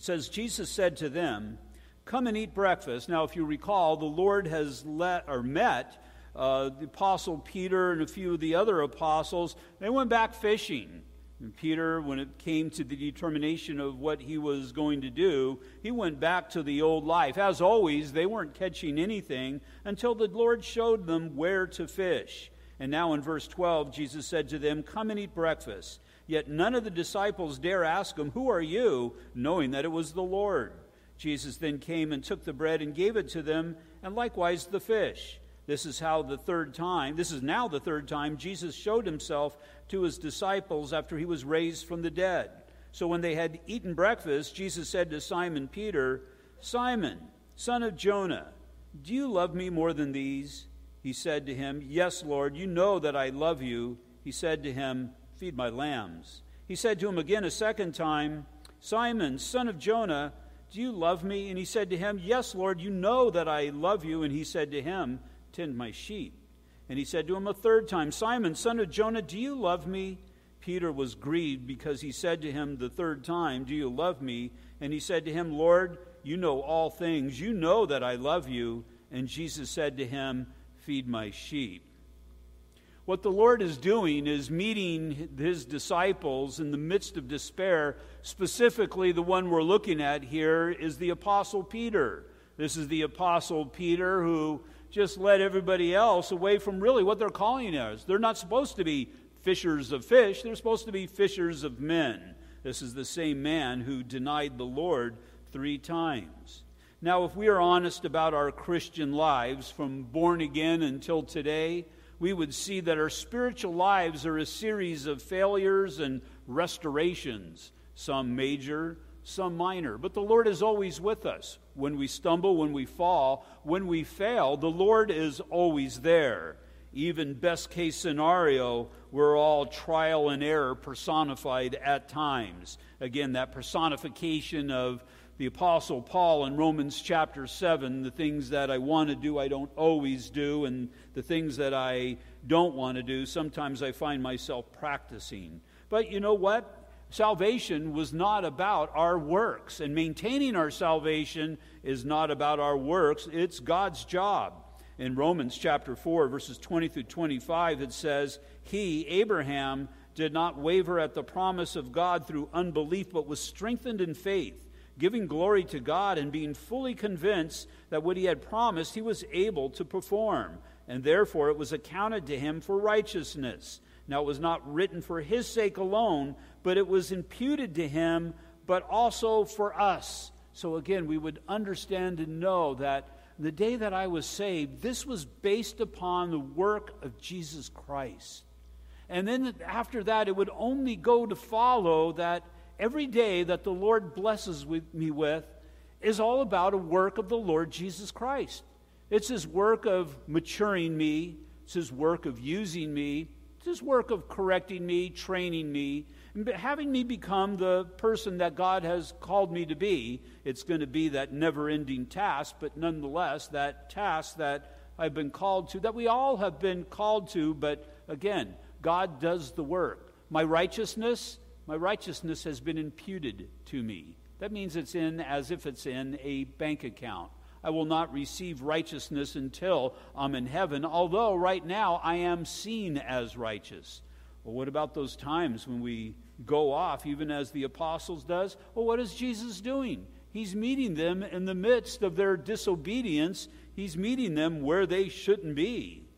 It says, Jesus said to them, Come and eat breakfast. Now, if you recall, the Lord has let or met uh, the apostle Peter and a few of the other apostles. They went back fishing. And Peter, when it came to the determination of what he was going to do, he went back to the old life. As always, they weren't catching anything until the Lord showed them where to fish. And now in verse 12, Jesus said to them, Come and eat breakfast. Yet none of the disciples dare ask him, Who are you? knowing that it was the Lord. Jesus then came and took the bread and gave it to them, and likewise the fish. This is how the third time, this is now the third time, Jesus showed himself to his disciples after he was raised from the dead. So when they had eaten breakfast, Jesus said to Simon Peter, Simon, son of Jonah, do you love me more than these? He said to him, Yes, Lord, you know that I love you. He said to him, Feed my lambs. He said to him again a second time, Simon, son of Jonah, do you love me? And he said to him, Yes, Lord, you know that I love you. And he said to him, Tend my sheep. And he said to him a third time, Simon, son of Jonah, do you love me? Peter was grieved because he said to him the third time, Do you love me? And he said to him, Lord, you know all things. You know that I love you. And Jesus said to him, Feed my sheep. What the Lord is doing is meeting his disciples in the midst of despair. Specifically, the one we're looking at here is the Apostle Peter. This is the Apostle Peter who just led everybody else away from really what they're calling us. They're not supposed to be fishers of fish, they're supposed to be fishers of men. This is the same man who denied the Lord three times. Now, if we are honest about our Christian lives from born again until today, we would see that our spiritual lives are a series of failures and restorations, some major, some minor. But the Lord is always with us. When we stumble, when we fall, when we fail, the Lord is always there. Even best case scenario, we're all trial and error personified at times. Again, that personification of the Apostle Paul in Romans chapter 7 the things that I want to do, I don't always do, and the things that I don't want to do, sometimes I find myself practicing. But you know what? salvation was not about our works, and maintaining our salvation is not about our works, it's God's job. In Romans chapter 4, verses 20 through 25, it says, He, Abraham, did not waver at the promise of God through unbelief, but was strengthened in faith, giving glory to God and being fully convinced that what he had promised he was able to perform. And therefore it was accounted to him for righteousness. Now, it was not written for his sake alone, but it was imputed to him, but also for us. So, again, we would understand and know that the day that I was saved, this was based upon the work of Jesus Christ. And then after that, it would only go to follow that every day that the Lord blesses with me with is all about a work of the Lord Jesus Christ. It's his work of maturing me, it's his work of using me, it's his work of correcting me, training me, and having me become the person that God has called me to be. It's going to be that never ending task, but nonetheless, that task that I've been called to, that we all have been called to, but again, God does the work. My righteousness, my righteousness has been imputed to me. That means it's in as if it's in a bank account. I will not receive righteousness until I'm in heaven, although right now I am seen as righteous. Well, what about those times when we go off, even as the apostles does? Well, what is Jesus doing? He's meeting them in the midst of their disobedience. He's meeting them where they shouldn't be.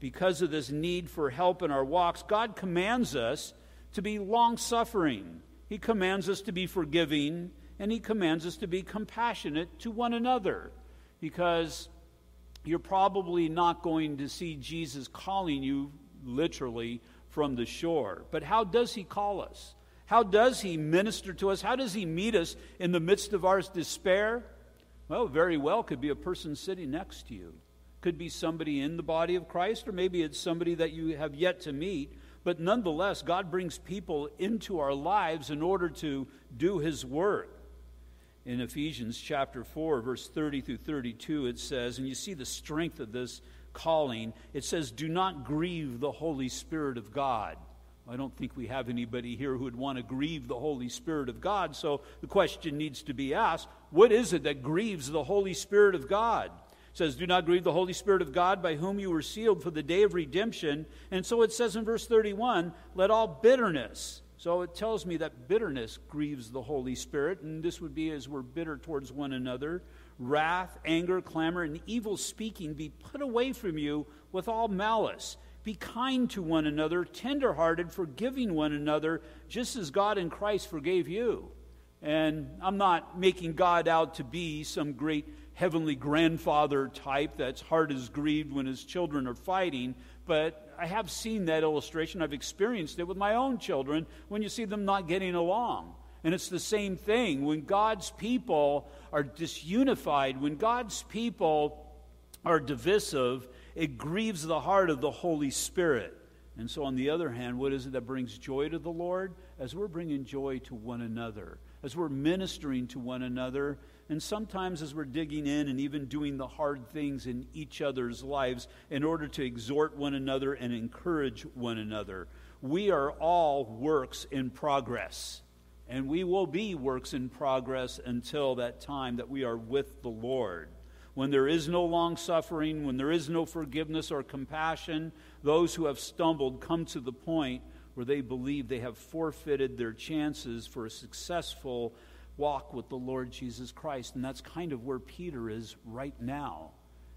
Because of this need for help in our walks, God commands us to be long suffering. He commands us to be forgiving, and He commands us to be compassionate to one another because you're probably not going to see Jesus calling you literally from the shore. But how does he call us? How does he minister to us? How does he meet us in the midst of our despair? Well, very well could be a person sitting next to you. Could be somebody in the body of Christ, or maybe it's somebody that you have yet to meet. But nonetheless, God brings people into our lives in order to do his work in Ephesians chapter 4, verse 30 through 32, it says, and you see the strength of this calling, it says, Do not grieve the Holy Spirit of God. I don't think we have anybody here who would want to grieve the Holy Spirit of God. So the question needs to be asked what is it that grieves the Holy Spirit of God? Says, Do not grieve the Holy Spirit of God by whom you were sealed for the day of redemption. And so it says in verse 31 let all bitterness. So it tells me that bitterness grieves the Holy Spirit, and this would be as we're bitter towards one another. Wrath, anger, clamor, and evil speaking be put away from you with all malice. Be kind to one another, tenderhearted, forgiving one another, just as God in Christ forgave you. And I'm not making God out to be some great heavenly grandfather type that's heart is grieved when his children are fighting, but I have seen that illustration. I've experienced it with my own children when you see them not getting along. And it's the same thing when God's people are disunified, when God's people are divisive, it grieves the heart of the Holy Spirit. And so, on the other hand, what is it that brings joy to the Lord? As we're bringing joy to one another, as we're ministering to one another, and sometimes as we're digging in and even doing the hard things in each other's lives in order to exhort one another and encourage one another. We are all works in progress. And we will be works in progress until that time that we are with the Lord. When there is no long suffering, when there is no forgiveness or compassion, those who have stumbled come to the point where they believe they have forfeited their chances for a successful walk with the Lord Jesus Christ. And that's kind of where Peter is right now.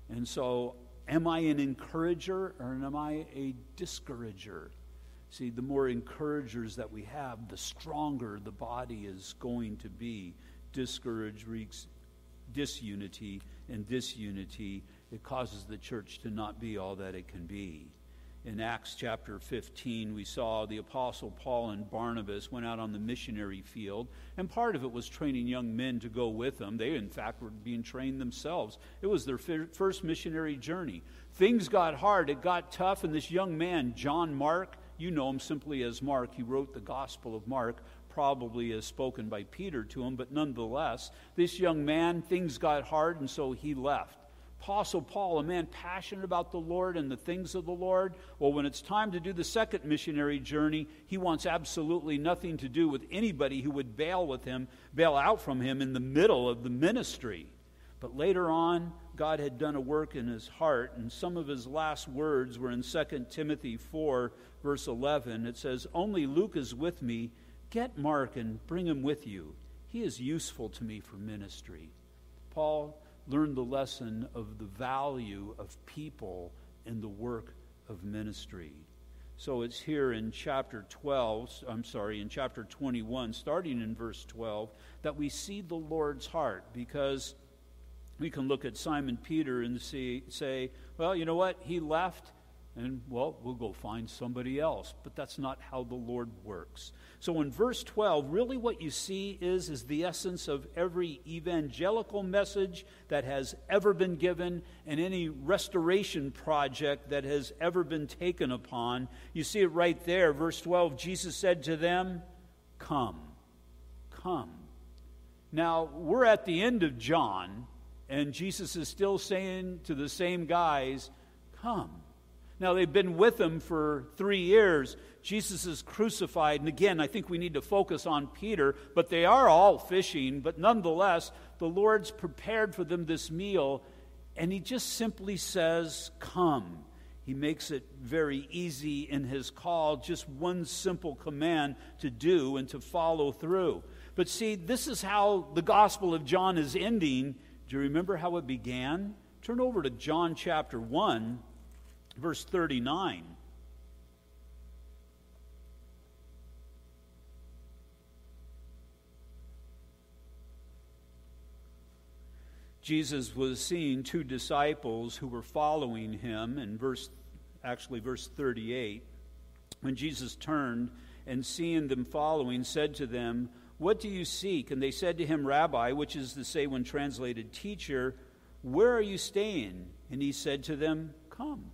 And so, am I an encourager or am I a discourager? See, the more encouragers that we have, the stronger the body is going to be. Discourage wreaks disunity, and disunity, it causes the church to not be all that it can be in Acts chapter 15, we saw the Apostle Paul and Barnabas went out on the missionary field, and part of it was training young men to go with them. They, in fact, were being trained themselves. It was their first missionary journey. Things got hard, it got tough, and this young man, John Mark, you know him simply as Mark, he wrote the Gospel of Mark, probably as spoken by Peter to him, but nonetheless, this young man, things got hard, and so he left. Apostle Paul, a man passionate about the Lord and the things of the Lord, well, when it's time to do the second missionary journey, he wants absolutely nothing to do with anybody who would bail with him, bail out from him in the middle of the ministry. But later on, God had done a work in his heart, and some of his last words were in 2 Timothy 4, verse 11. It says, Only Luke is with me. Get Mark and bring him with you. He is useful to me for ministry. Paul learned the lesson of the value of people in the work of ministry. So it's here in chapter 12, I'm sorry, in chapter 21, starting in verse 12, that we see the Lord's heart because we can look at Simon Peter and see, say, well, you know what? He left and well, we'll go find somebody else. But that's not how the Lord works. So in verse 12, really what you see is, is the essence of every evangelical message that has ever been given and any restoration project that has ever been taken upon. You see it right there. Verse 12, Jesus said to them, Come, come. Now, we're at the end of John, and Jesus is still saying to the same guys, Come. Now, they've been with him for three years. Jesus is crucified. And again, I think we need to focus on Peter, but they are all fishing. But nonetheless, the Lord's prepared for them this meal, and he just simply says, Come. He makes it very easy in his call, just one simple command to do and to follow through. But see, this is how the Gospel of John is ending. Do you remember how it began? Turn over to John chapter 1 verse 39. Jesus was seeing two disciples who were following him in verse actually verse 38 when Jesus turned and seeing them following said to them what do you seek? And they said to him rabbi which is to say when translated teacher where are you staying? And he said to them come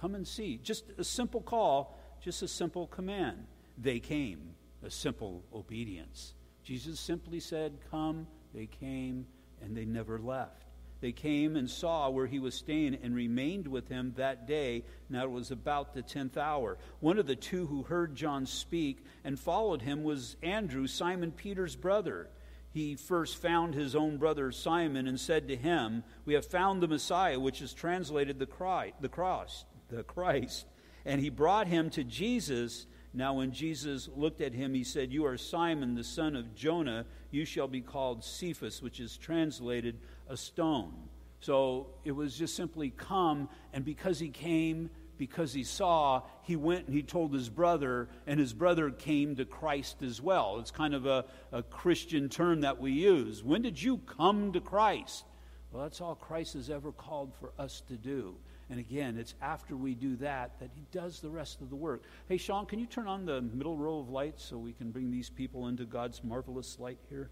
Come and see. Just a simple call, just a simple command. They came, a simple obedience. Jesus simply said, Come. They came, and they never left. they came and saw where he was staying and remained with him that day. Now it was about the tenth hour. One of the two who heard John speak and followed him was Andrew, Simon Peter's brother. He first found his own brother Simon and said to him, We have found the Messiah, which is translated the, Christ, the cross, the Christ. And he brought him to Jesus. Now, when Jesus looked at him, he said, You are Simon, the son of Jonah. You shall be called Cephas, which is translated a stone. So it was just simply come, and because he came, because he saw, he went and he told his brother, and his brother came to Christ as well. It's kind of a, a Christian term that we use. When did you come to Christ? Well, that's all Christ has ever called for us to do. And again, it's after we do that that he does the rest of the work. Hey, Sean, can you turn on the middle row of lights so we can bring these people into God's marvelous light here?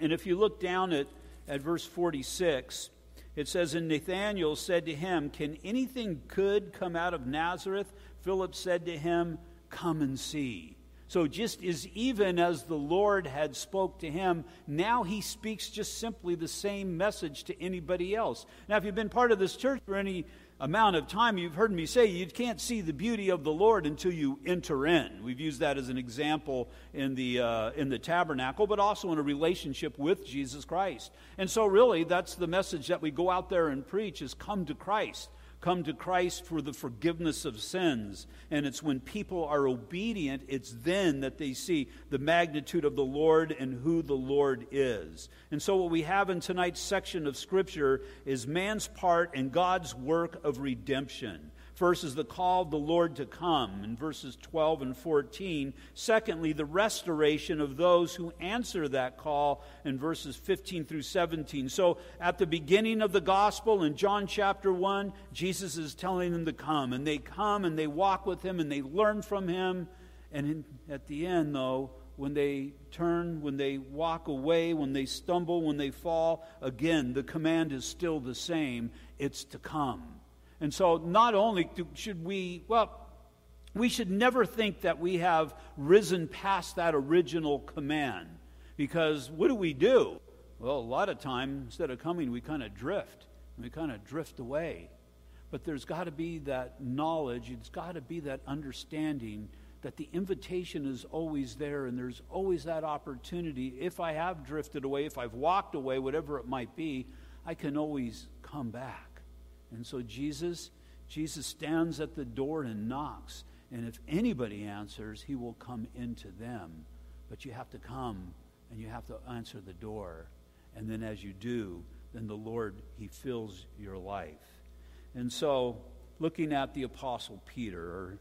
And if you look down at, at verse 46, it says, And Nathanael said to him, Can anything good come out of Nazareth? Philip said to him, Come and see. So just as even as the Lord had spoke to him, now he speaks just simply the same message to anybody else. Now, if you've been part of this church for any amount of time, you've heard me say you can't see the beauty of the Lord until you enter in. We've used that as an example in the, uh, in the tabernacle, but also in a relationship with Jesus Christ. And so, really, that's the message that we go out there and preach is come to Christ come to Christ for the forgiveness of sins. And it's when people are obedient, it's then that they see the magnitude of the Lord and who the Lord is. And so, what we have in tonight's section of Scripture is man's part in God's work of redemption. First is the call of the Lord to come in verses 12 and 14. Secondly, the restoration of those who answer that call in verses 15 through 17. So at the beginning of the gospel in John chapter 1, Jesus is telling them to come. And they come and they walk with him and they learn from him. And in, at the end, though, when they turn, when they walk away, when they stumble, when they fall, again, the command is still the same it's to come. And so, not only should we, well, we should never think that we have risen past that original command. Because what do we do? Well, a lot of times, instead of coming, we kind of drift. We kind of drift away. But there's got to be that knowledge, it's got to be that understanding that the invitation is always there and there's always that opportunity. If I have drifted away, if I've walked away, whatever it might be, I can always come back. And so Jesus, Jesus stands at the door and knocks. And if anybody answers, he will come into them. But you have to come and you have to answer the door. And then as you do, then the Lord, he fills your life. And so, looking at the Apostle Peter, or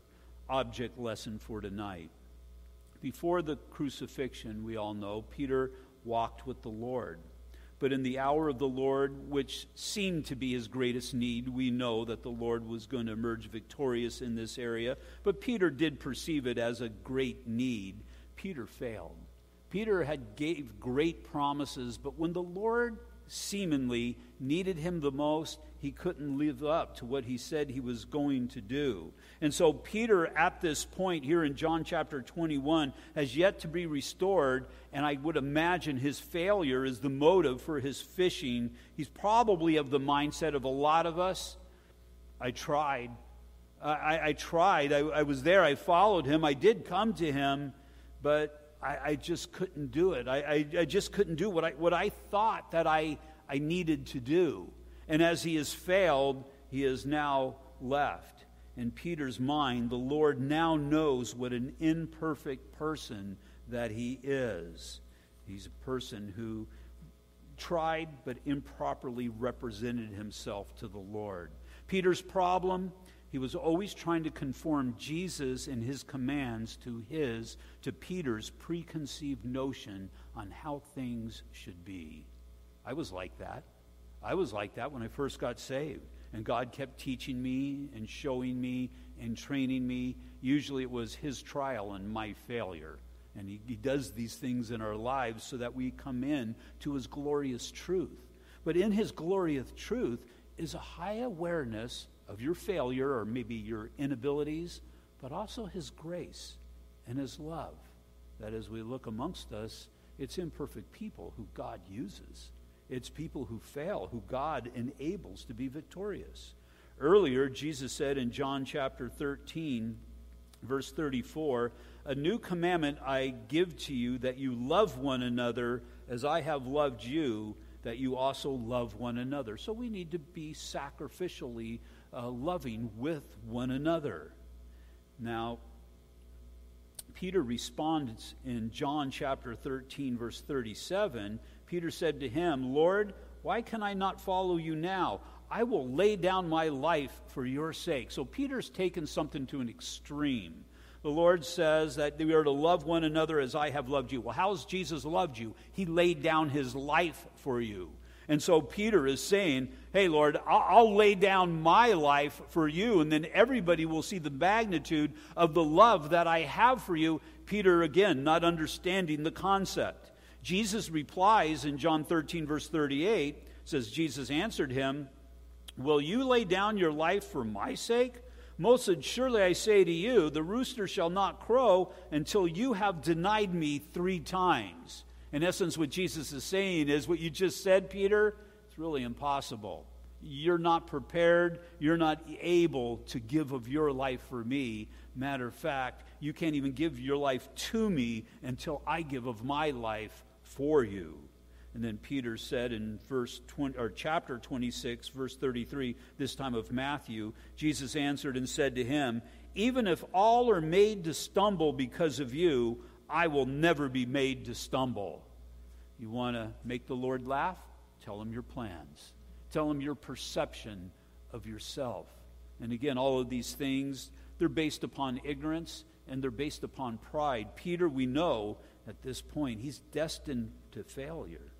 object lesson for tonight. Before the crucifixion, we all know, Peter walked with the Lord. But in the hour of the Lord, which seemed to be his greatest need, we know that the Lord was going to emerge victorious in this area. But Peter did perceive it as a great need. Peter failed. Peter had gave great promises, but when the Lord seemingly needed him the most, he couldn't live up to what he said he was going to do. And so, Peter, at this point here in John chapter 21, has yet to be restored. And I would imagine his failure is the motive for his fishing. He's probably of the mindset of a lot of us. I tried. I, I tried. I, I, was there. I followed him. I did come to him, but I, I just couldn't do it. I, I, just couldn't do what I, what I thought that I, I needed to do. And as he has failed, he is now left. In Peter's mind, the Lord now knows what an imperfect person that he is. He's a person who tried but improperly represented himself to the Lord. Peter's problem, he was always trying to conform Jesus and his commands to his, to Peter's preconceived notion on how things should be. I was like that. I was like that when I first got saved. And God kept teaching me and showing me and training me. Usually it was His trial and my failure. And he, he does these things in our lives so that we come in to His glorious truth. But in His glorious truth is a high awareness of your failure or maybe your inabilities, but also His grace and His love. That as we look amongst us, it's imperfect people who God uses It's people who fail, who God enables to be victorious. Earlier, Jesus said in John chapter 13, verse 34, A new commandment I give to you, that you love one another as I have loved you, that you also love one another. So we need to be sacrificially uh, loving with one another. Now, Peter responds in John chapter 13, verse 37. Peter said to him, Lord, why can I not follow you now? I will lay down my life for your sake. So Peter's taken something to an extreme. The Lord says that we are to love one another as I have loved you. Well, how has Jesus loved you? He laid down his life for you. And so Peter is saying, Hey, Lord, I'll, lay down my life for you, and then everybody will see the magnitude of the love that I have for you. Peter, again, not understanding the concept. Jesus replies in John 13, verse 38, says, Jesus answered him, Will you lay down your life for my sake? Most surely I say to you, the rooster shall not crow until you have denied me three times. In essence, what Jesus is saying is what you just said, Peter, it's really impossible. You're not prepared. You're not able to give of your life for me. Matter of fact, you can't even give your life to me until I give of my life for you. And then Peter said in verse 20, or chapter 26, verse 33, this time of Matthew, Jesus answered and said to him, Even if all are made to stumble because of you, I will never be made to stumble. You want to make the Lord laugh? Tell him your plans. Tell him your perception of yourself. And again, all of these things, they're based upon ignorance and they're based upon pride. Peter, we know at this point, he's destined to failure.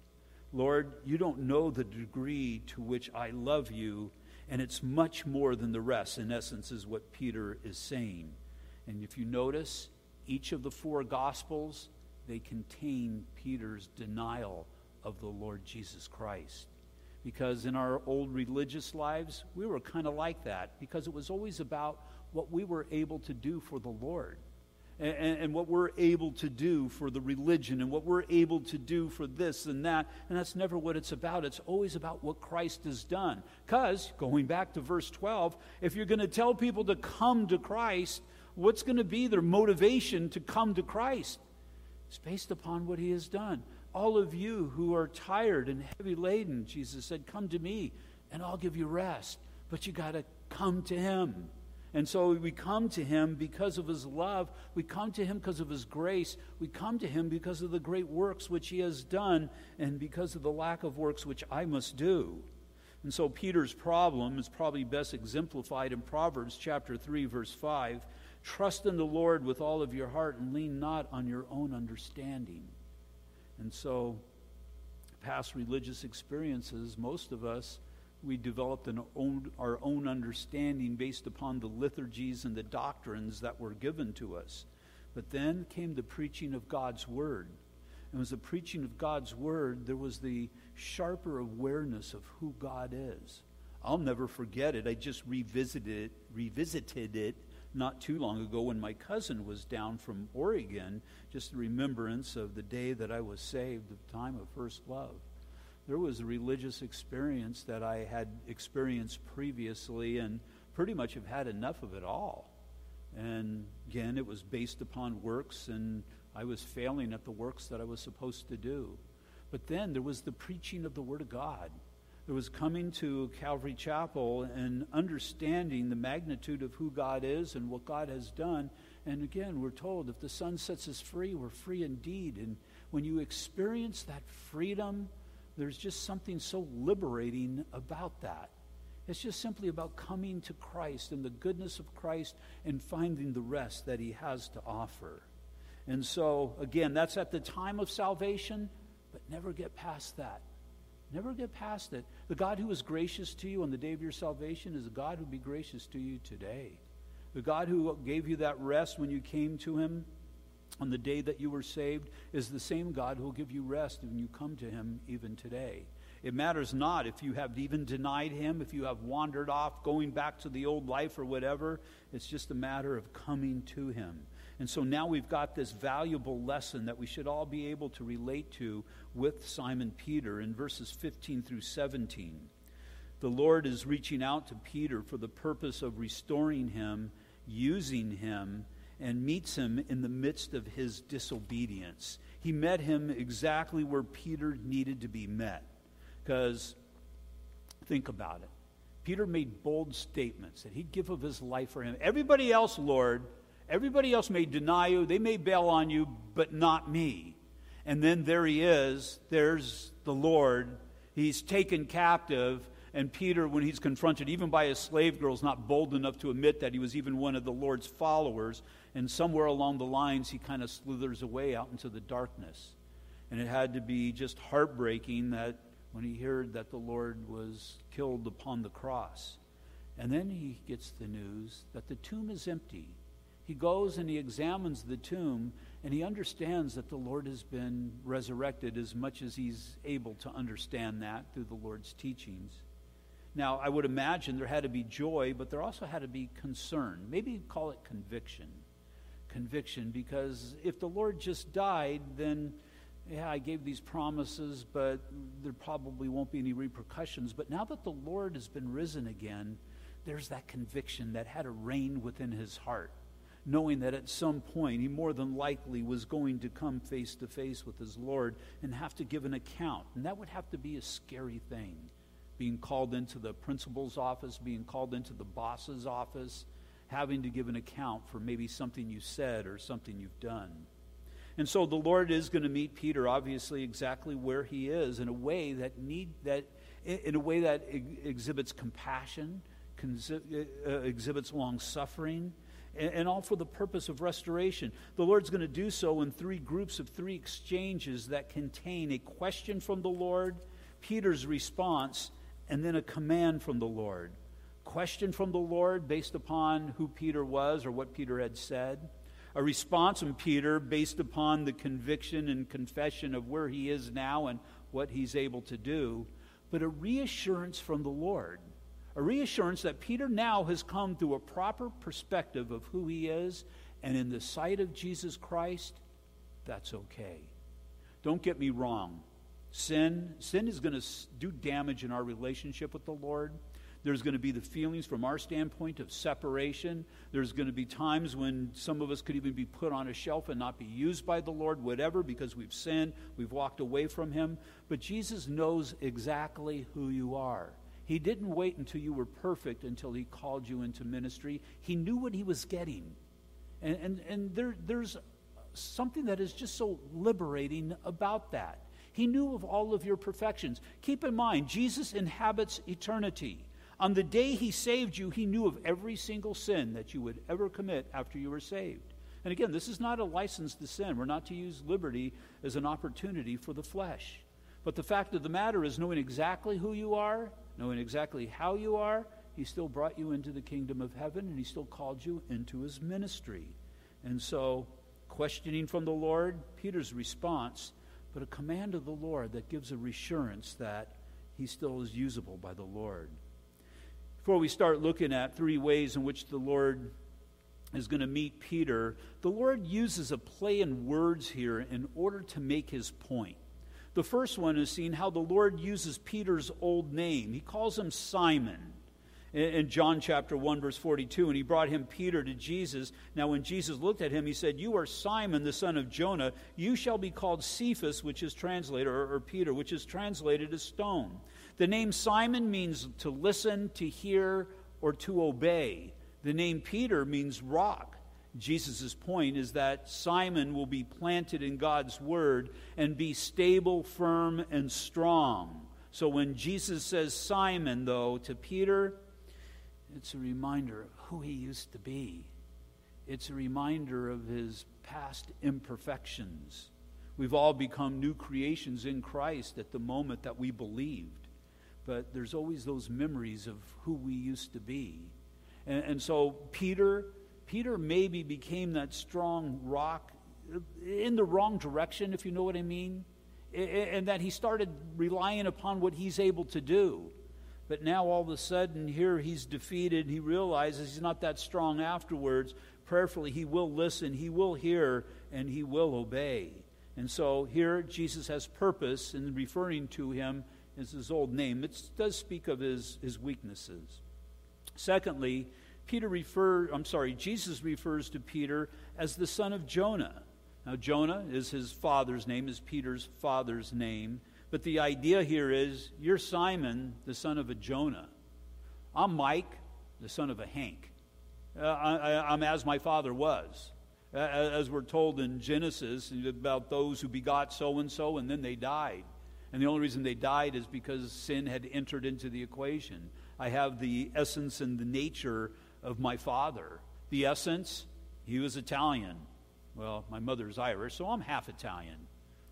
Lord, you don't know the degree to which I love you, and it's much more than the rest, in essence, is what Peter is saying. And if you notice, each of the four Gospels, they contain Peter's denial of the Lord Jesus Christ. Because in our old religious lives, we were kind of like that, because it was always about what we were able to do for the Lord. And, and, what we're able to do for the religion and what we're able to do for this and that. And that's never what it's about. It's always about what Christ has done. Because, going back to verse 12, if you're going to tell people to come to Christ, what's going to be their motivation to come to Christ? It's based upon what he has done. All of you who are tired and heavy laden, Jesus said, Come to me and I'll give you rest. But you got to come to him. And so we come to him because of his love. We come to him because of his grace. We come to him because of the great works which he has done and because of the lack of works which I must do. And so Peter's problem is probably best exemplified in Proverbs chapter 3 verse 5 Trust in the Lord with all of your heart and lean not on your own understanding. And so, past religious experiences, most of us, we developed own, our own understanding based upon the liturgies and the doctrines that were given to us. But then came the preaching of God's Word. And was the preaching of God's Word, there was the sharper awareness of who God is. I'll never forget it. I just revisited, it, revisited it not too long ago when my cousin was down from Oregon, just a remembrance of the day that I was saved, the time of first love. There was a religious experience that I had experienced previously and pretty much have had enough of it all. And again, it was based upon works, and I was failing at the works that I was supposed to do. But then there was the preaching of the Word of God it was coming to Calvary Chapel and understanding the magnitude of who God is and what God has done. And again, we're told if the Son sets us free, we're free indeed. And when you experience that freedom, there's just something so liberating about that. It's just simply about coming to Christ and the goodness of Christ and finding the rest that He has to offer. And so, again, that's at the time of salvation, but never get past that. Never get past it. The God who was gracious to you on the day of your salvation is the God who will be gracious to you today. The God who gave you that rest when you came to him on the day that you were saved is the same God who will give you rest when you come to him even today. It matters not if you have even denied him, if you have wandered off, going back to the old life or whatever. It's just a matter of coming to him. And so now we've got this valuable lesson that we should all be able to relate to with Simon Peter in verses 15 through 17. The Lord is reaching out to Peter for the purpose of restoring him, using him, and meets him in the midst of his disobedience. He met him exactly where Peter needed to be met. Because, think about it. Peter made bold statements that he'd give of his life for him. Everybody else, Lord, everybody else may deny you, they may bail on you, but not me. And then there he is. There's the Lord. He's taken captive. And Peter, when he's confronted even by a slave girl, is not bold enough to admit that he was even one of the Lord's followers. And somewhere along the lines, he kind of slithers away out into the darkness. And it had to be just heartbreaking that when he heard that the Lord was killed upon the cross. And then he gets the news that the tomb is empty. He goes and he examines the tomb and he understands that the Lord has been resurrected as much as he's able to understand that through the Lord's teachings. Now, I would imagine there had to be joy, but there also had to be concern. Maybe call it conviction. Conviction, because if the Lord just died, then, yeah, I gave these promises, but there probably won't be any repercussions. But now that the Lord has been risen again, there's that conviction that had to reign within his heart, knowing that at some point he more than likely was going to come face to face with his Lord and have to give an account. And that would have to be a scary thing being called into the principal's office, being called into the boss's office, having to give an account for maybe something you said or something you've done. And so the Lord is going to meet Peter obviously exactly where he is in a way that need that in a way that exhibits compassion, uh, exhibits long suffering, and all for the purpose of restoration. The Lord's going to do so in three groups of three exchanges that contain a question from the Lord, Peter's response, and then a command from the Lord. Question from the Lord based upon who Peter was or what Peter had said. A response from Peter based upon the conviction and confession of where he is now and what he's able to do. But a reassurance from the Lord. A reassurance that Peter now has come through a proper perspective of who he is, and in the sight of Jesus Christ, that's okay. Don't get me wrong. Sin, sin is going to do damage in our relationship with the Lord. There's going to be the feelings from our standpoint of separation. There's going to be times when some of us could even be put on a shelf and not be used by the Lord, whatever, because we've sinned, we've walked away from Him. But Jesus knows exactly who you are. He didn't wait until you were perfect until He called you into ministry. He knew what He was getting. And, and, and there, there's something that is just so liberating about that. He knew of all of your perfections. Keep in mind, Jesus inhabits eternity. On the day he saved you, he knew of every single sin that you would ever commit after you were saved. And again, this is not a license to sin. We're not to use liberty as an opportunity for the flesh. But the fact of the matter is, knowing exactly who you are, knowing exactly how you are, he still brought you into the kingdom of heaven and he still called you into his ministry. And so, questioning from the Lord, Peter's response but a command of the Lord that gives a reassurance that he still is usable by the Lord. Before we start looking at three ways in which the Lord is going to meet Peter, the Lord uses a play in words here in order to make his point. The first one is seeing how the Lord uses Peter's old name. He calls him Simon in John chapter 1, verse 42, and he brought him Peter to Jesus. Now, when Jesus looked at him, he said, You are Simon, the son of Jonah. You shall be called Cephas, which is translated, or, or Peter, which is translated as stone. The name Simon means to listen, to hear, or to obey. The name Peter means rock. Jesus' point is that Simon will be planted in God's word and be stable, firm, and strong. So when Jesus says Simon, though, to Peter, it's a reminder of who he used to be. It's a reminder of his past imperfections. We've all become new creations in Christ at the moment that we believed. But there's always those memories of who we used to be. And, and so Peter, Peter maybe became that strong rock in the wrong direction, if you know what I mean. And that he started relying upon what he's able to do. But now all of a sudden, here he's defeated. He realizes he's not that strong afterwards. prayerfully, he will listen, he will hear, and he will obey. And so here Jesus has purpose in referring to him as his old name. It does speak of his, his weaknesses. Secondly, Peter refer, I'm sorry, Jesus refers to Peter as the son of Jonah. Now, Jonah is his father's name, is Peter's father's name. But the idea here is you're Simon, the son of a Jonah. I'm Mike, the son of a Hank. Uh, I, am as my father was. Uh, as we're told in Genesis about those who begot so and so, and then they died. And the only reason they died is because sin had entered into the equation. I have the essence and the nature of my father. The essence, he was Italian. Well, my mother's Irish, so I'm half Italian.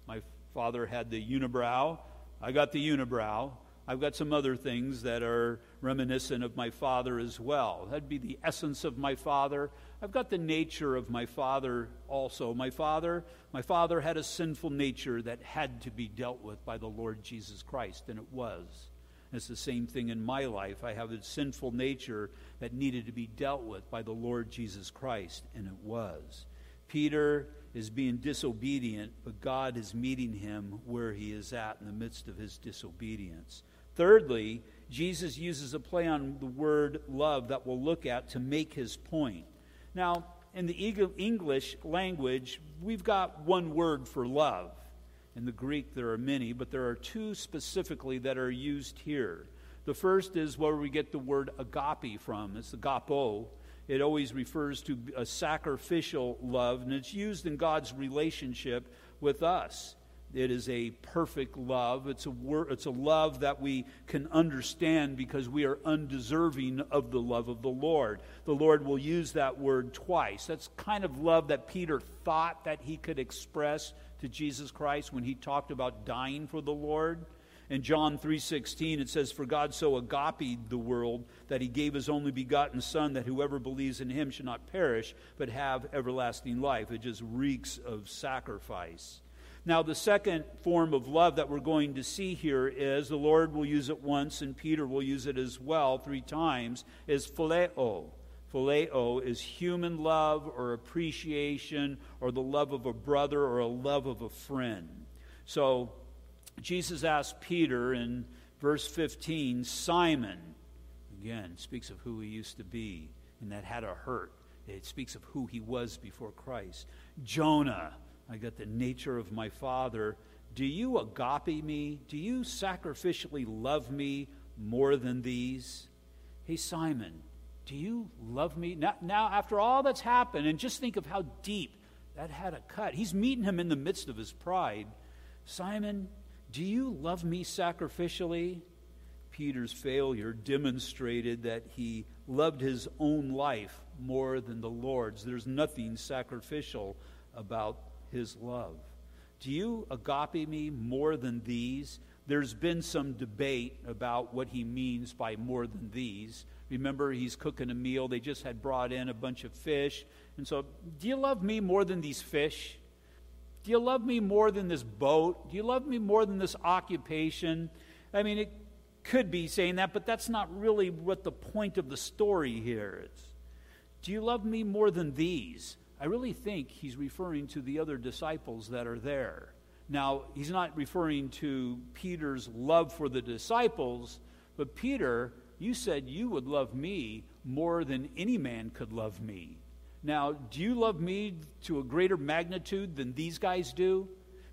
My father had the unibrow. I got the unibrow. I've got some other things that are reminiscent of my father as well. That'd be the essence of my father. I've got the nature of my father also. My father, my father had a sinful nature that had to be dealt with by the Lord Jesus Christ, and it was. It's the same thing in my life. I have a sinful nature that needed to be dealt with by the Lord Jesus Christ, and it was. Peter is being disobedient, but God is meeting him where he is at in the midst of his disobedience. Thirdly, Jesus uses a play on the word love that we'll look at to make his point. Now, in the English language, we've got one word for love. In the Greek, there are many, but there are two specifically that are used here. The first is where we get the word agape from. It's agapo. It always refers to a sacrificial love, and it's used in God's relationship with us. It is a perfect love. It's a, wor- it's a love that we can understand because we are undeserving of the love of the Lord. The Lord will use that word twice. That's kind of love that Peter thought that he could express to Jesus Christ when he talked about dying for the Lord. In John 3:16 it says for God so agape the world that he gave his only begotten son that whoever believes in him should not perish but have everlasting life. It just reeks of sacrifice. Now, the second form of love that we're going to see here is the Lord will use it once, and Peter will use it as well three times, is phileo. Phileo is human love or appreciation or the love of a brother or a love of a friend. So, Jesus asked Peter in verse 15, Simon, again, speaks of who he used to be, and that had a hurt. It speaks of who he was before Christ. Jonah, I got the nature of my Father. Do you agape me? Do you sacrificially love me more than these? Hey, Simon, do you love me? Now, now, after all that's happened, and just think of how deep that had a cut. He's meeting him in the midst of his pride. Simon, do you love me sacrificially? Peter's failure demonstrated that he loved his own life more than the Lord's. There's nothing sacrificial about his love. Do you agape me more than these? There's been some debate about what he means by more than these. Remember, he's cooking a meal. They just had brought in a bunch of fish. And so, do you love me more than these fish? Do you love me more than this boat? Do you love me more than this occupation? I mean, it could be saying that, but that's not really what the point of the story here is. Do you love me more than these? I really think he's referring to the other disciples that are there. Now, he's not referring to Peter's love for the disciples, but Peter, you said you would love me more than any man could love me. Now, do you love me to a greater magnitude than these guys do?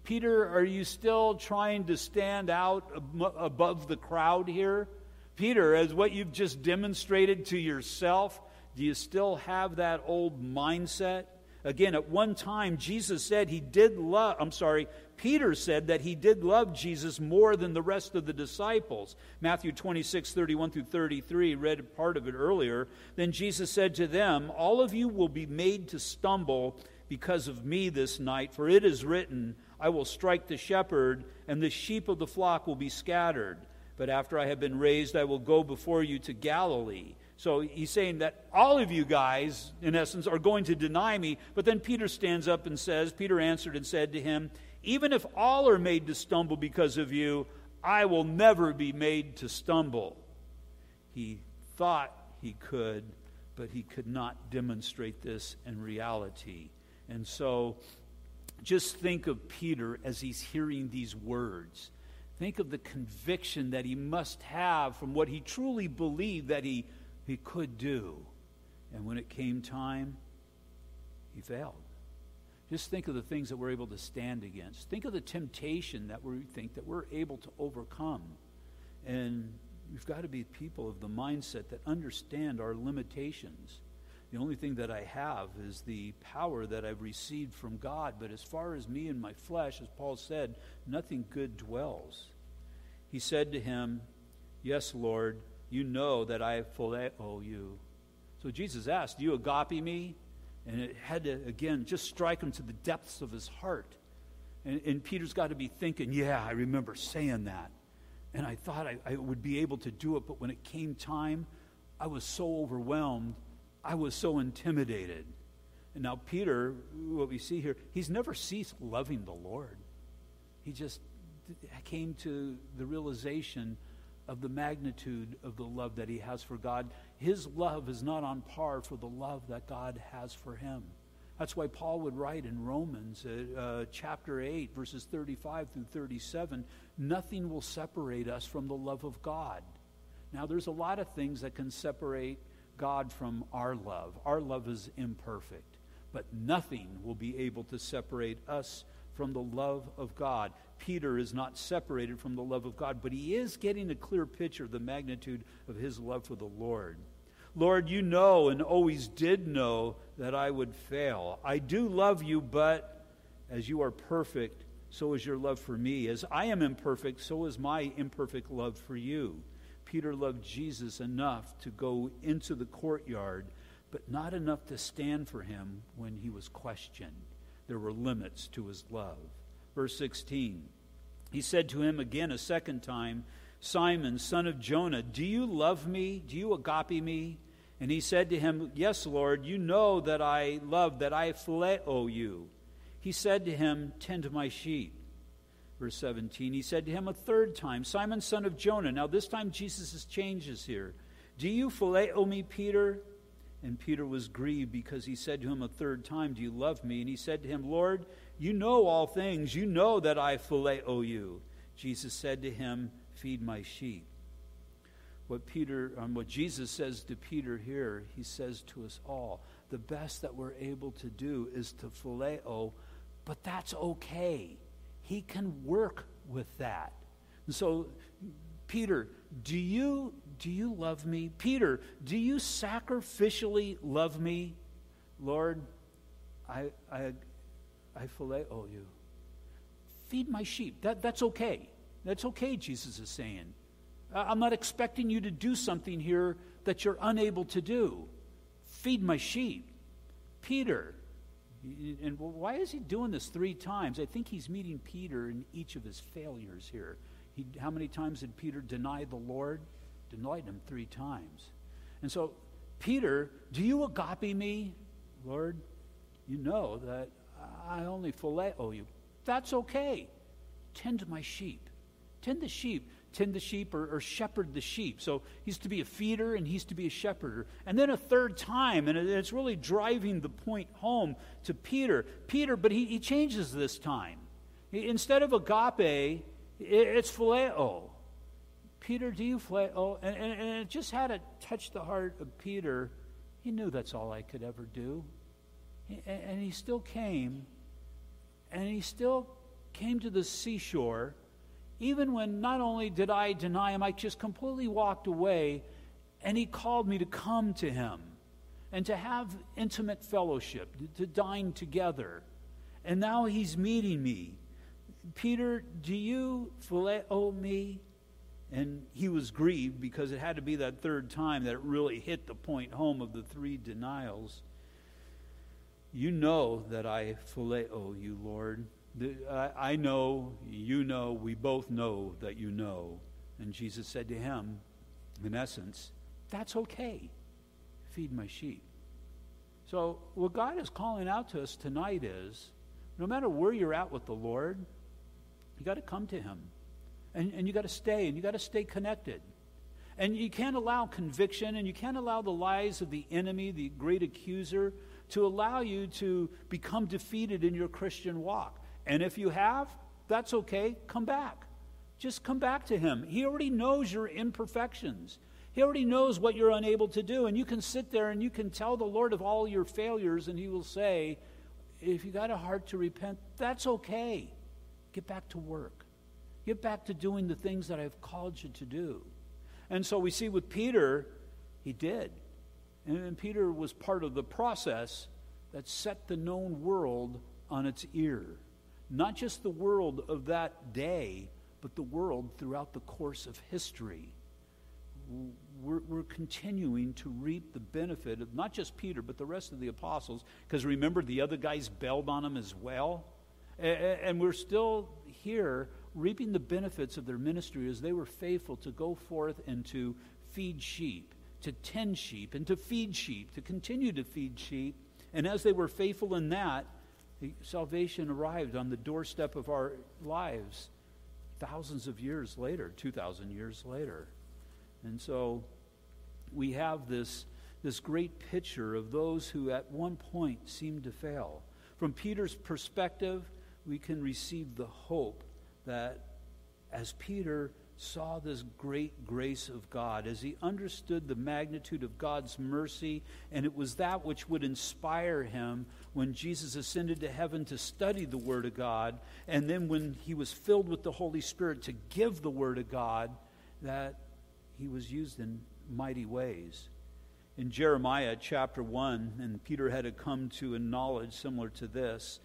Peter, are you still trying to stand out above the crowd here? Peter, as what you've just demonstrated to yourself, do you still have that old mindset? Again, at one time, Jesus said he did love, I'm sorry, Peter said that he did love Jesus more than the rest of the disciples. Matthew 26, 31 through 33, read part of it earlier. Then Jesus said to them, All of you will be made to stumble because of me this night, for it is written, I will strike the shepherd, and the sheep of the flock will be scattered. But after I have been raised, I will go before you to Galilee. So he's saying that all of you guys, in essence, are going to deny me. But then Peter stands up and says, Peter answered and said to him, Even if all are made to stumble because of you, I will never be made to stumble. He thought he could, but he could not demonstrate this in reality. And so just think of Peter as he's hearing these words. Think of the conviction that he must have from what he truly believed that he, he could do. And when it came time, he failed. Just think of the things that we're able to stand against. Think of the temptation that we think that we're able to overcome. And we've got to be people of the mindset that understand our limitations. The only thing that I have is the power that I've received from God. But as far as me and my flesh, as Paul said, nothing good dwells. He said to him, Yes, Lord, you know that I phileo you. So Jesus asked, Do you agape me? And it had to, again, just strike him to the depths of his heart. And, and Peter's got to be thinking, Yeah, I remember saying that. And I thought I, I would be able to do it, but when it came time, I was so overwhelmed. I was so intimidated. And now, Peter, what we see here, he's never ceased loving the Lord. He just came to the realization of the magnitude of the love that he has for God. His love is not on par for the love that God has for him. That's why Paul would write in Romans uh, uh, chapter 8, verses 35 through 37 nothing will separate us from the love of God. Now, there's a lot of things that can separate God from our love. Our love is imperfect, but nothing will be able to separate us from the love of God. Peter is not separated from the love of God, but he is getting a clear picture of the magnitude of his love for the Lord. Lord, you know and always did know that I would fail. I do love you, but as you are perfect, so is your love for me. As I am imperfect, so is my imperfect love for you. Peter loved Jesus enough to go into the courtyard, but not enough to stand for him when he was questioned. There were limits to his love. Verse 16 He said to him again a second time, Simon, son of Jonah, do you love me? Do you agape me? And he said to him, Yes, Lord, you know that I love, that I phileo you. He said to him, Tend my sheep. Verse 17, he said to him a third time, Simon, son of Jonah. Now, this time Jesus changes here. Do you phileo me, Peter? And Peter was grieved because he said to him a third time, Do you love me? And he said to him, Lord, you know all things. You know that I phileo you. Jesus said to him, Feed my sheep. What Peter, um, what Jesus says to Peter here, he says to us all, the best that we're able to do is to phileo, but that's okay. He can work with that. And so, Peter, do you, do you love me? Peter, do you sacrificially love me? Lord, I, I, I phileo you. Feed my sheep. That, that's okay. That's okay, Jesus is saying. I'm not expecting you to do something here that you're unable to do. Feed my sheep. Peter, and why is he doing this three times? I think he's meeting Peter in each of his failures here. He, how many times did Peter deny the Lord? Denied him three times. And so, Peter, do you agape me, Lord? You know that I only phileo you. That's okay. Tend my sheep. Tend the sheep tend the sheep or, or, shepherd the sheep. So he's to be a feeder and he's to be a shepherder. And then a third time, and it's really driving the point home to Peter. Peter, but he, he changes this time. Instead of agape, it's phileo. Peter, do you phileo? Oh, and, and, and it just had to touch the heart of Peter. He knew that's all I could ever do. And he still came, and he still came to the seashore even when not only did I deny him, I just completely walked away, and he called me to come to him and to have intimate fellowship, to dine together. And now he's meeting me. Peter, do you phileo oh, me? And he was grieved because it had to be that third time that it really hit the point home of the three denials. You know that I phileo you, Lord. I know, you know, we both know that you know. And Jesus said to him, in essence, that's okay. Feed my sheep. So, what God is calling out to us tonight is no matter where you're at with the Lord, you got to come to Him. And, and you got to stay, and you got to stay connected. And you can't allow conviction and you can't allow the lies of the enemy, the great accuser, to allow you to become defeated in your Christian walk. And if you have, that's okay. Come back. Just come back to Him. He already knows your imperfections. He already knows what you're unable to do. And you can sit there and you can tell the Lord of all your failures, and He will say, if you got a heart to repent, that's okay. Get back to work. Get back to doing the things that I've called you to do. And so we see with Peter, he did. And Peter was part of the process that set the known world on its ear. Not just the world of that day, but the world throughout the course of history. We're, we're, continuing to reap the benefit of not just Peter, but the rest of the apostles, because remember, the other guys bailed on him as well. And we're still here reaping the benefits of their ministry as they were faithful to go forth and to feed sheep, to tend sheep, and to feed sheep, to continue to feed sheep. And as they were faithful in that, salvation arrived on the doorstep of our lives thousands of years later, 2,000 years later. And so we have this, this great picture of those who at one point seemed to fail. From Peter's perspective, we can receive the hope that as Peter saw this great grace of God, as he understood the magnitude of God's mercy, and it was that which would inspire him when Jesus ascended to heaven to study the Word of God, and then when he was filled with the Holy Spirit to give the Word of God, that he was used in mighty ways. In Jeremiah chapter 1, and Peter had to come to a knowledge similar to this,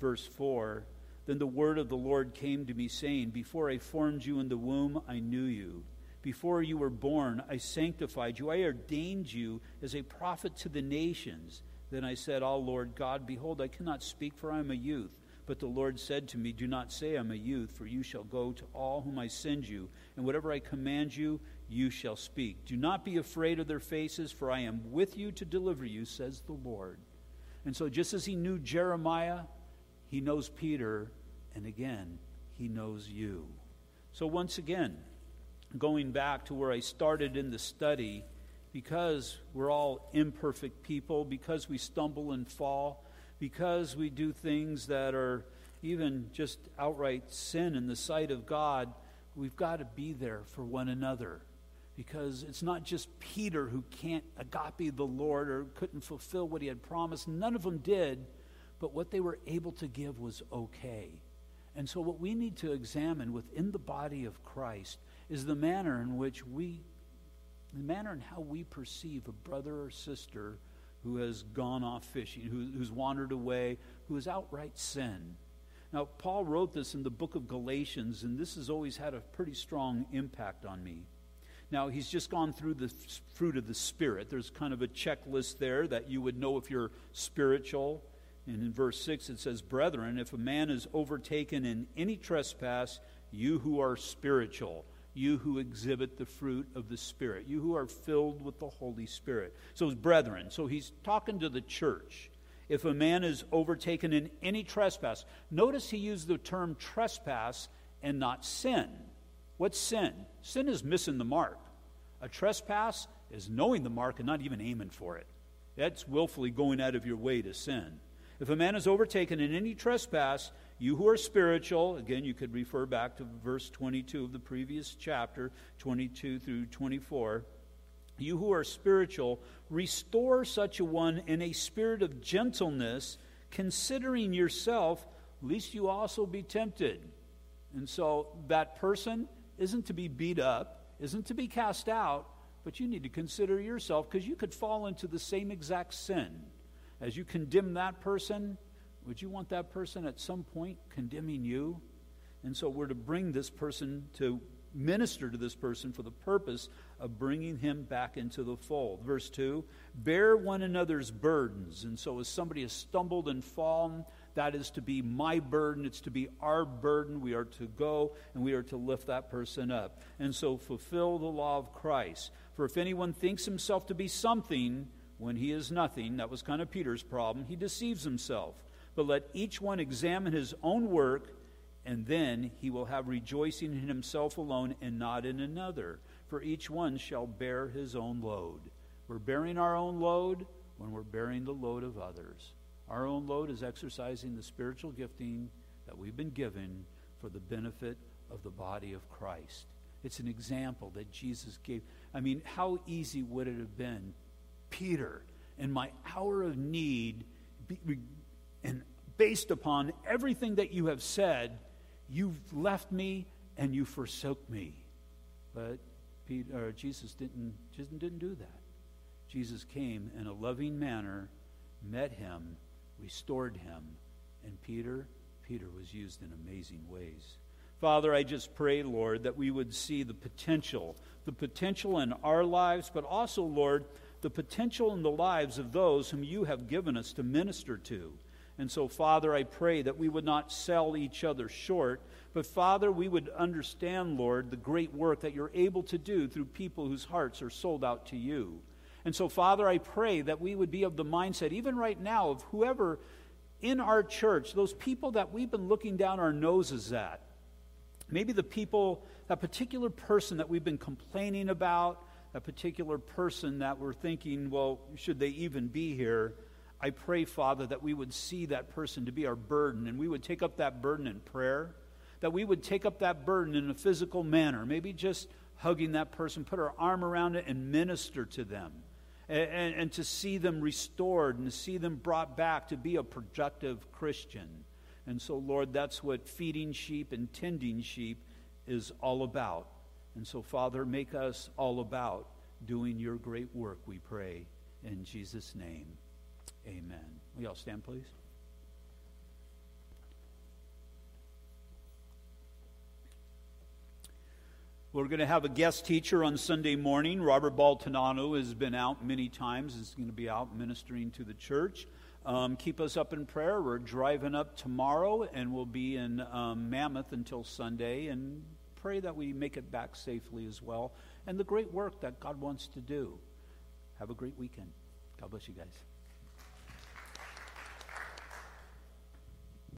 verse 4 then the word of the Lord came to me, saying, Before I formed you in the womb, I knew you. Before you were born, I sanctified you. I ordained you as a prophet to the nations. Then I said, Oh Lord God, behold, I cannot speak, for I am a youth. But the Lord said to me, Do not say I'm a youth, for you shall go to all whom I send you, and whatever I command you, you shall speak. Do not be afraid of their faces, for I am with you to deliver you, says the Lord. And so, just as he knew Jeremiah, he knows Peter, and again, He knows you. So, once again, going back to where I started in the study, because we're all imperfect people, because we stumble and fall, because we do things that are even just outright sin in the sight of God, we've got to be there for one another. Because it's not just Peter who can't agape the Lord or couldn't fulfill what he had promised. None of them did but what they were able to give was okay. And so, what we need to examine within the body of Christ is the manner in which we, the manner in how we perceive a brother or sister who has gone off fishing, who, who's wandered away, who has outright sinned. Now, Paul wrote this in the book of Galatians, and this has always had a pretty strong impact on me. Now, he's just gone through the fruit of the Spirit. There's kind of a checklist there that you would know if you're spiritual. And in verse 6 it says, Brethren, if a man is overtaken in any trespass, you who are spiritual, you who exhibit the fruit of the Spirit, you who are filled with the Holy Spirit. So it's brethren. So he's talking to the church. If a man is overtaken in any trespass, notice he used the term trespass and not sin. What's sin? Sin is missing the mark. A trespass is knowing the mark and not even aiming for it. That's willfully going out of your way to sin. If a man is overtaken in any trespass, you who are spiritual, again, you could refer back to verse 22 of the previous chapter, 22 through 24. You who are spiritual, restore such a one in a spirit of gentleness, considering yourself, lest you also be tempted. And so that person isn't to be beat up, isn't to be cast out, but you need to consider yourself because you could fall into the same exact sin. As you condemn that person, would you want that person at some point condemning you? And so we're to bring this person to minister to this person for the purpose of bringing him back into the fold. Verse 2 Bear one another's burdens. And so, as somebody has stumbled and fallen, that is to be my burden. It's to be our burden. We are to go and we are to lift that person up. And so, fulfill the law of Christ. For if anyone thinks himself to be something, when he is nothing, that was kind of Peter's problem, he deceives himself. But let each one examine his own work, and then he will have rejoicing in himself alone and not in another. for each one shall bear his own load. We're bearing our own load when we're bearing the load of others. Our own load is exercising the spiritual gifting that we've been given for the benefit of the body of Christ. It's an example that Jesus gave. I mean, how easy would it have been, Peter, in my hour of need, and based upon everything that you have said, you've left me and you forsook me. But Peter, Jesus didn't, didn't do that. Jesus came in a loving manner, met him, restored him, and Peter, Peter was used in amazing ways. Father, I just pray, Lord, that we would see the potential, the potential in our lives, but also, Lord, the potential in the lives of those whom you have given us to minister to. And so, Father, I pray that we would not sell each other short, but, Father, we would understand, Lord, the great work that you're able to do through people whose hearts are sold out to you. And so, Father, I pray that we would be of the mindset, even right now, of whoever in our church, those people that we've been looking down our noses at, maybe the people, that particular person that we've been complaining about, that particular person that we're thinking, well, should they even be here? I pray, Father, that we would see that person to be our burden and we would take up that burden in prayer, that we would take up that burden in a physical manner, maybe just hugging that person, put our arm around it and minister to them. And, and, and to see them restored and to see them brought back to be a productive Christian. And so, Lord, that's what feeding sheep and tending sheep is all about. And so, Father, make us all about doing your great work, we pray. In Jesus' name, amen. We all stand, please? We're going to have a guest teacher on Sunday morning. Robert Baltanano has been out many times. He's going to be out ministering to the church. Um, keep us up in prayer. We're driving up tomorrow, and we'll be in um, Mammoth until Sunday, and pray that we make it back safely as well, and the great work that God wants to do. Have a great weekend. God bless you guys.